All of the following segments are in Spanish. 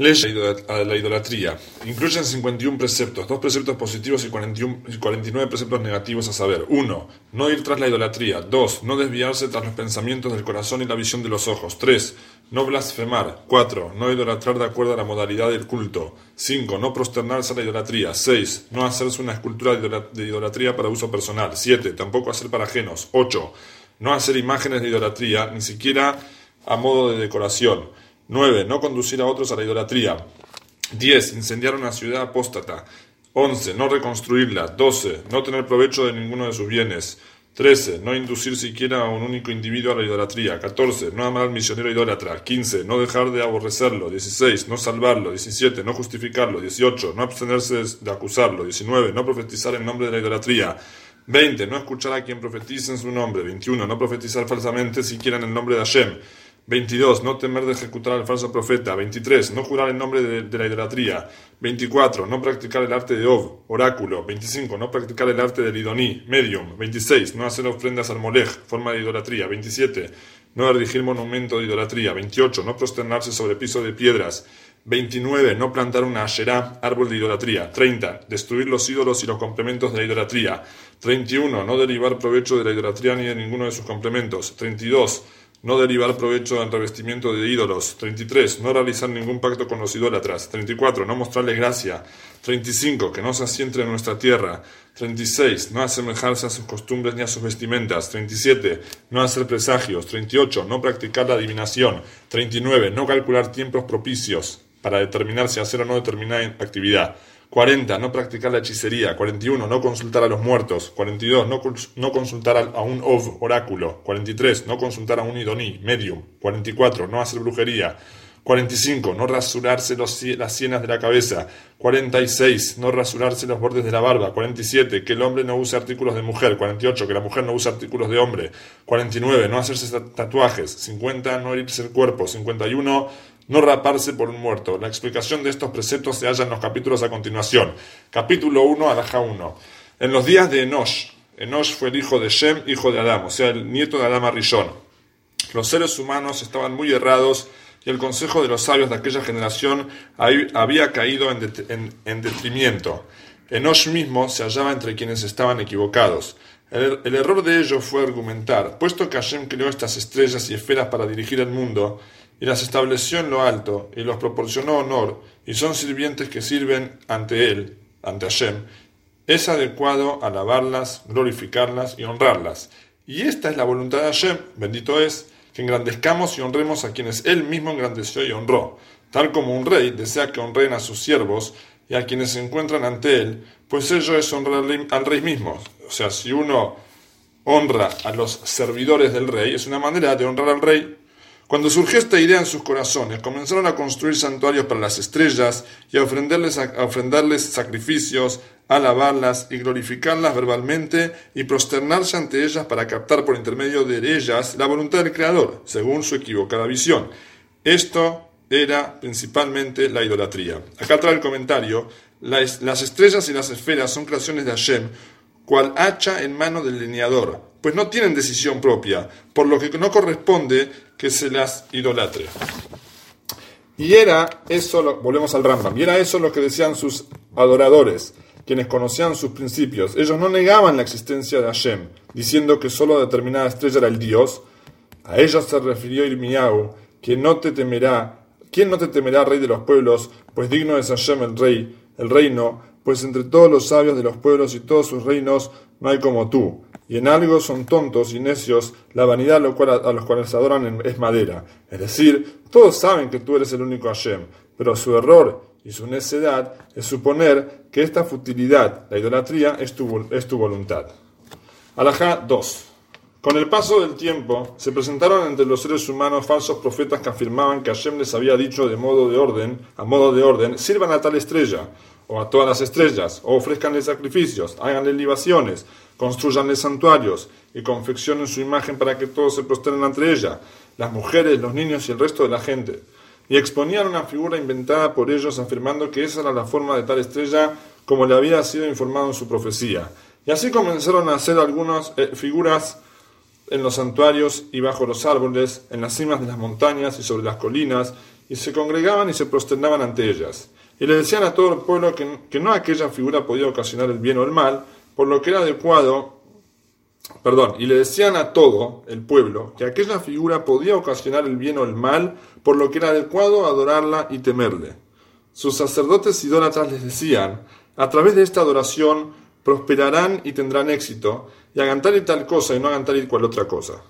Leyes a la idolatría. Incluyen 51 preceptos, 2 preceptos positivos y, 41, y 49 preceptos negativos a saber. 1. No ir tras la idolatría. 2. No desviarse tras los pensamientos del corazón y la visión de los ojos. 3. No blasfemar. 4. No idolatrar de acuerdo a la modalidad del culto. 5. No prosternarse a la idolatría. 6. No hacerse una escultura de idolatría para uso personal. 7. Tampoco hacer para ajenos. 8. No hacer imágenes de idolatría, ni siquiera a modo de decoración. 9. No conducir a otros a la idolatría. 10. Incendiar una ciudad apóstata. 11. No reconstruirla. 12. No tener provecho de ninguno de sus bienes. 13. No inducir siquiera a un único individuo a la idolatría. 14. No amar al misionero idólatra. 15. No dejar de aborrecerlo. 16. No salvarlo. 17. No justificarlo. 18. No abstenerse de acusarlo. 19. No profetizar en nombre de la idolatría. 20. No escuchar a quien profetice en su nombre. 21. No profetizar falsamente siquiera en el nombre de Hashem. 22. No temer de ejecutar al falso profeta. 23. No jurar en nombre de, la idolatría. 24. No practicar el arte de Ov, oráculo. 25. No practicar el arte del idoní, medium. 26. No hacer ofrendas al molej, forma de idolatría. 27. No erigir monumento de idolatría. 28. No prosternarse sobre piso de piedras. 29. No plantar una asherá, árbol de idolatría. 30. Destruir los ídolos y los complementos de la idolatría. 31. No derivar provecho de la idolatría ni de ninguno de sus complementos. 32 no derivar provecho del revestimiento de ídolos. 33. No realizar ningún pacto con los idólatras. 34. No mostrarles gracia. 35. Que no se asiente en nuestra tierra. 36. No asemejarse a sus costumbres ni a sus vestimentas. 37. No hacer presagios. 38. No practicar la adivinación. 39. No calcular tiempos propicios para determinar si hacer o no determinada actividad. 40. No practicar la hechicería. 41. No consultar a los muertos. 42. No, consultar a, un ov, oráculo. 43. No consultar a un idoní, medium. 44. No hacer brujería. 45. No rasurarse las sienas de la cabeza. 46. No rasurarse los bordes de la barba. 47. Que el hombre no use artículos de mujer. 48. Que la mujer no use artículos de hombre. 49. No hacerse tatuajes. 50. No herirse el cuerpo. 51 no raparse por un muerto. La explicación de estos preceptos se halla en los capítulos a continuación. Capítulo 1, Alaja 1. En los días de Enosh, Enosh fue el hijo de Shem, hijo de Adán, o sea, el nieto de Adán Rishon. Los seres humanos estaban muy errados y el consejo de los sabios de aquella generación había caído en, en, detrimento. Enosh mismo se hallaba entre quienes estaban equivocados. El, el, error de ellos fue argumentar, puesto que Hashem creó estas estrellas y esferas para dirigir el mundo, y las estableció en lo alto, y los proporcionó honor, y son sirvientes que sirven ante Él, ante Hashem, es adecuado alabarlas, glorificarlas y honrarlas. Y esta es la voluntad de Hashem, bendito es, que engrandezcamos y honremos a quienes Él mismo engrandeció y honró, tal como un rey desea que honren a sus siervos y a quienes se encuentran ante Él, pues ello es honrar al rey mismo. O sea, si uno honra a los servidores del rey, es una manera de honrar al rey cuando surgió esta idea en sus corazones, comenzaron a construir santuarios para las estrellas y a ofrendarles, a sacrificios, alabarlas y glorificarlas verbalmente y prosternarse ante ellas para captar por intermedio de ellas la voluntad del Creador, según su equivocada visión. Esto era principalmente la idolatría. Acá trae el comentario, las estrellas y las esferas son creaciones de Hashem, cual hacha en mano del lineador, pues no tienen decisión propia, por lo que no corresponde que se las idolatre. Y era eso, volvemos al Rambam, y era eso lo que decían sus adoradores, quienes conocían sus principios. Ellos no negaban la existencia de Hashem, diciendo que solo determinada estrella era el Dios. A ellos se refirió Irmiau, que no te temerá, ¿quién no te temerá, rey de los pueblos? Pues digno es Hashem el rey, el reino, pues entre todos los sabios de los pueblos y todos sus reinos no hay como tú. Y en algo son tontos y necios, la vanidad a, los cuales adoran es madera. Es decir, todos saben que tú eres el único Hashem, pero su error y su necedad es suponer que esta futilidad, la idolatría, es tu, es tu voluntad. Alajá 2. Con el paso del tiempo, se presentaron entre los seres humanos falsos profetas que afirmaban que Hashem les había dicho de modo de orden, a modo de orden, sirvan a tal estrella, o a todas las estrellas, o ofrezcanle sacrificios, háganle libaciones, construyanle santuarios y confeccionen su imagen para que todos se prosternen ante ella, las mujeres, los niños y el resto de la gente. Y exponían una figura inventada por ellos afirmando que esa era la forma de tal estrella como le había sido informado en su profecía. Y así comenzaron a hacer algunas eh, figuras en los santuarios y bajo los árboles, en las cimas de las montañas y sobre las colinas, y se congregaban y se prosternaban ante ellas. Y le decían a todo el pueblo que, que no aquella figura podía ocasionar el bien o el mal, por lo que era adecuado perdón, y le decían a todo el pueblo que aquella figura podía ocasionar el bien o el mal, por lo que era adecuado adorarla y temerle. Sus sacerdotes idólatras les decían, a través de esta adoración prosperarán y tendrán éxito, y hagan tal y tal cosa y no hagan y cual otra cosa.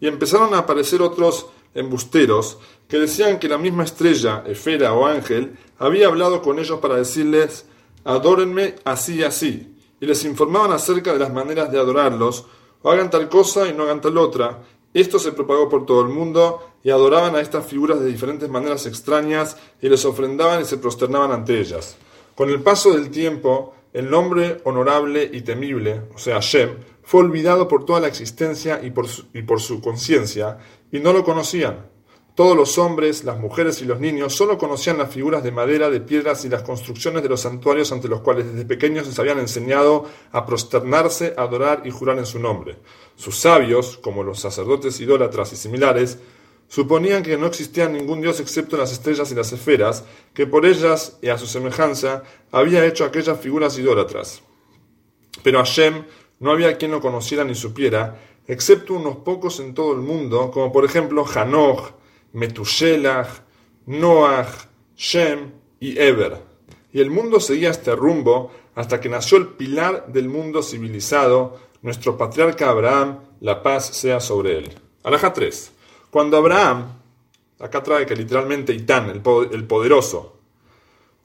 Y empezaron a aparecer otros embusteros que decían que la misma estrella, esfera o ángel, había hablado con ellos para decirles, adórenme así y así, y les informaban acerca de las maneras de adorarlos, o hagan tal cosa y no hagan tal otra. Esto se propagó por todo el mundo y adoraban a estas figuras de diferentes maneras extrañas y les ofrendaban y se prosternaban ante ellas. Con el paso del tiempo, el nombre honorable y temible, o sea, Shem, fue olvidado por toda la existencia y por y por su conciencia, y no lo conocían. Todos los hombres, las mujeres y los niños solo conocían las figuras de madera, de piedras y las construcciones de los santuarios ante los cuales desde pequeños les habían enseñado a prosternarse, adorar y jurar en su nombre. Sus sabios, como los sacerdotes idólatras y similares, suponían que no existía ningún dios excepto las estrellas y las esferas, que por ellas y a su semejanza había hecho aquellas figuras idólatras. Pero Hashem no había quien lo conociera ni supiera, excepto unos pocos en todo el mundo, como por ejemplo Hanoch, Metushelach, Noach, Shem y Eber. Y el mundo seguía este rumbo hasta que nació el pilar del mundo civilizado, nuestro patriarca Abraham, la paz sea sobre él. Alaja 3. Cuando Abraham, acá trae que literalmente Itán, el, poderoso,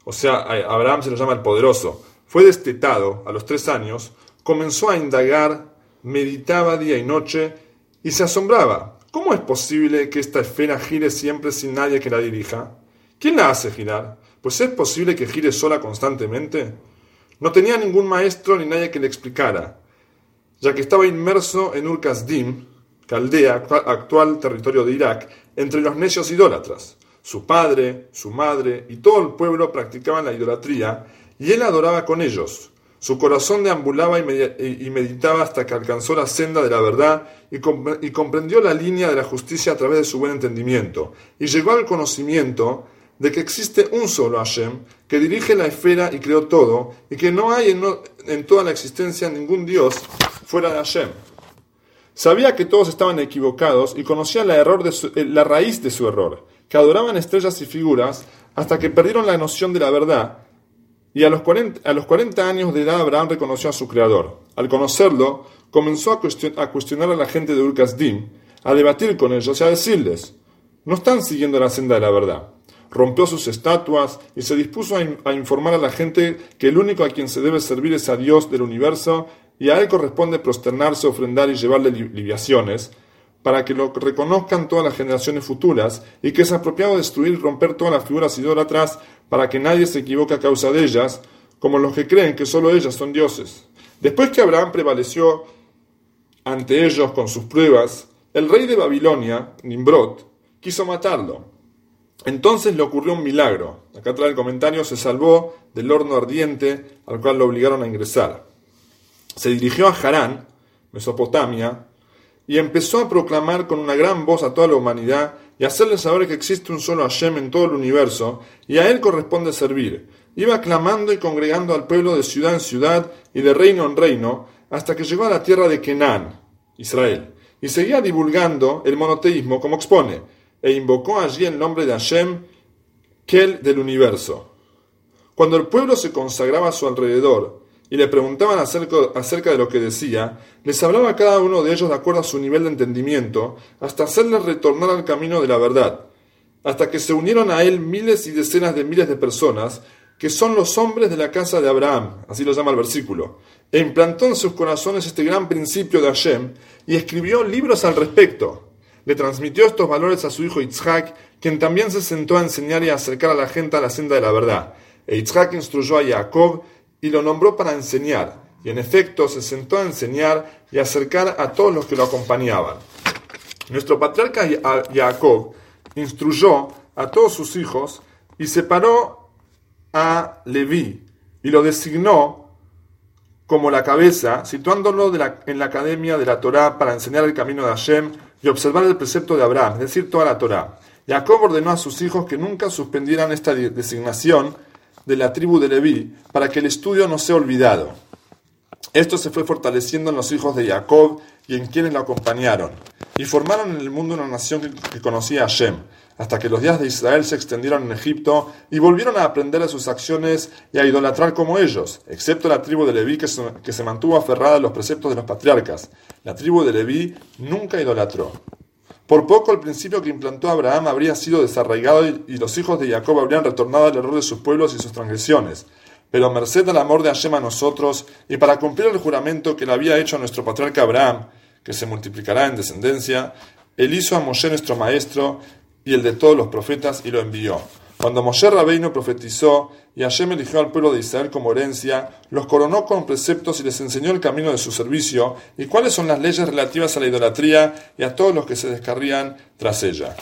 o sea, Abraham se lo llama el poderoso, fue destetado a los tres años, comenzó a indagar, meditaba día y noche y se asombraba ¿Cómo es posible que esta esfera gire siempre sin nadie que la dirija? ¿Quién la hace girar? Pues es posible que gire sola constantemente. No tenía ningún maestro ni nadie que le explicara, ya que estaba inmerso en Ur-Kasdim, Caldea, actual territorio de Irak, entre los necios idólatras. Su padre, su madre y todo el pueblo practicaban la idolatría y él adoraba con ellos. Su corazón deambulaba y meditaba hasta que alcanzó la senda de la verdad y comprendió la línea de la justicia a través de su buen entendimiento, y llegó al conocimiento de que existe un solo Hashem, que dirige la esfera y creó todo, y que no hay en, toda la existencia ningún Dios fuera de Hashem. Sabía que todos estaban equivocados y conocía la, error eh, la raíz de su error, que adoraban estrellas y figuras hasta que perdieron la noción de la verdad y a los, 40, años de edad Abraham reconoció a su creador. Al conocerlo, comenzó a, cuestionar a la gente de Urkasdim, a debatir con ellos y a decirles, no están siguiendo la senda de la verdad. Rompió sus estatuas y se dispuso a, informar a la gente que el único a quien se debe servir es a Dios del universo y a él corresponde prosternarse, ofrendar y llevarle libaciones, para que lo reconozcan todas las generaciones futuras y que es apropiado destruir y romper todas las figuras idólatras para que nadie se equivoque a causa de ellas, como los que creen que solo ellas son dioses. Después que Abraham prevaleció ante ellos con sus pruebas, el rey de Babilonia, Nimrod, quiso matarlo. Entonces le ocurrió un milagro. Acá trae el comentario, se salvó del horno ardiente al cual lo obligaron a ingresar. Se dirigió a Harán, Mesopotamia, y empezó a proclamar con una gran voz a toda la humanidad y hacerle saber que existe un solo Hashem en todo el universo y a él corresponde servir. Iba clamando y congregando al pueblo de ciudad en ciudad y de reino en reino hasta que llegó a la tierra de Kenan, Israel, y seguía divulgando el monoteísmo como expone, e invocó allí el nombre de Hashem, Kel del universo. Cuando el pueblo se consagraba a su alrededor, y le preguntaban acerca, de lo que decía, les hablaba cada uno de ellos de acuerdo a su nivel de entendimiento, hasta hacerles retornar al camino de la verdad, hasta que se unieron a él miles y decenas de miles de personas, que son los hombres de la casa de Abraham, así lo llama el versículo, e implantó en sus corazones este gran principio de Hashem, y escribió libros al respecto. Le transmitió estos valores a su hijo Yitzhak, quien también se sentó a enseñar y a acercar a la gente a la senda de la verdad. E Yitzhak instruyó a Jacob, y lo nombró para enseñar, y en efecto se sentó a enseñar y acercar a todos los que lo acompañaban. Nuestro patriarca Jacob instruyó a todos sus hijos y separó a Leví y lo designó como la cabeza, situándolo en la academia de la Torá para enseñar el camino de Hashem y observar el precepto de Abraham, es decir, toda la Torá. Jacob ordenó a sus hijos que nunca suspendieran esta designación de la tribu de Leví para que el estudio no sea olvidado. Esto se fue fortaleciendo en los hijos de Jacob y en quienes lo acompañaron, y formaron en el mundo una nación que conocía a Shem, hasta que los días de Israel se extendieron en Egipto y volvieron a aprender de sus acciones y a idolatrar como ellos, excepto la tribu de Leví que se, mantuvo aferrada a los preceptos de los patriarcas. La tribu de Leví nunca idolatró. Por poco el principio que implantó Abraham habría sido desarraigado y, los hijos de Jacob habrían retornado al error de sus pueblos y sus transgresiones. Pero merced al amor de Hashem a nosotros, y para cumplir el juramento que le había hecho a nuestro patriarca Abraham, que se multiplicará en descendencia, él hizo a Moshe nuestro maestro y el de todos los profetas y lo envió. Cuando Moshe Rabbeinu profetizó y Hashem eligió al pueblo de Israel como herencia, los coronó con preceptos y les enseñó el camino de su servicio y cuáles son las leyes relativas a la idolatría y a todos los que se descarrían tras ella.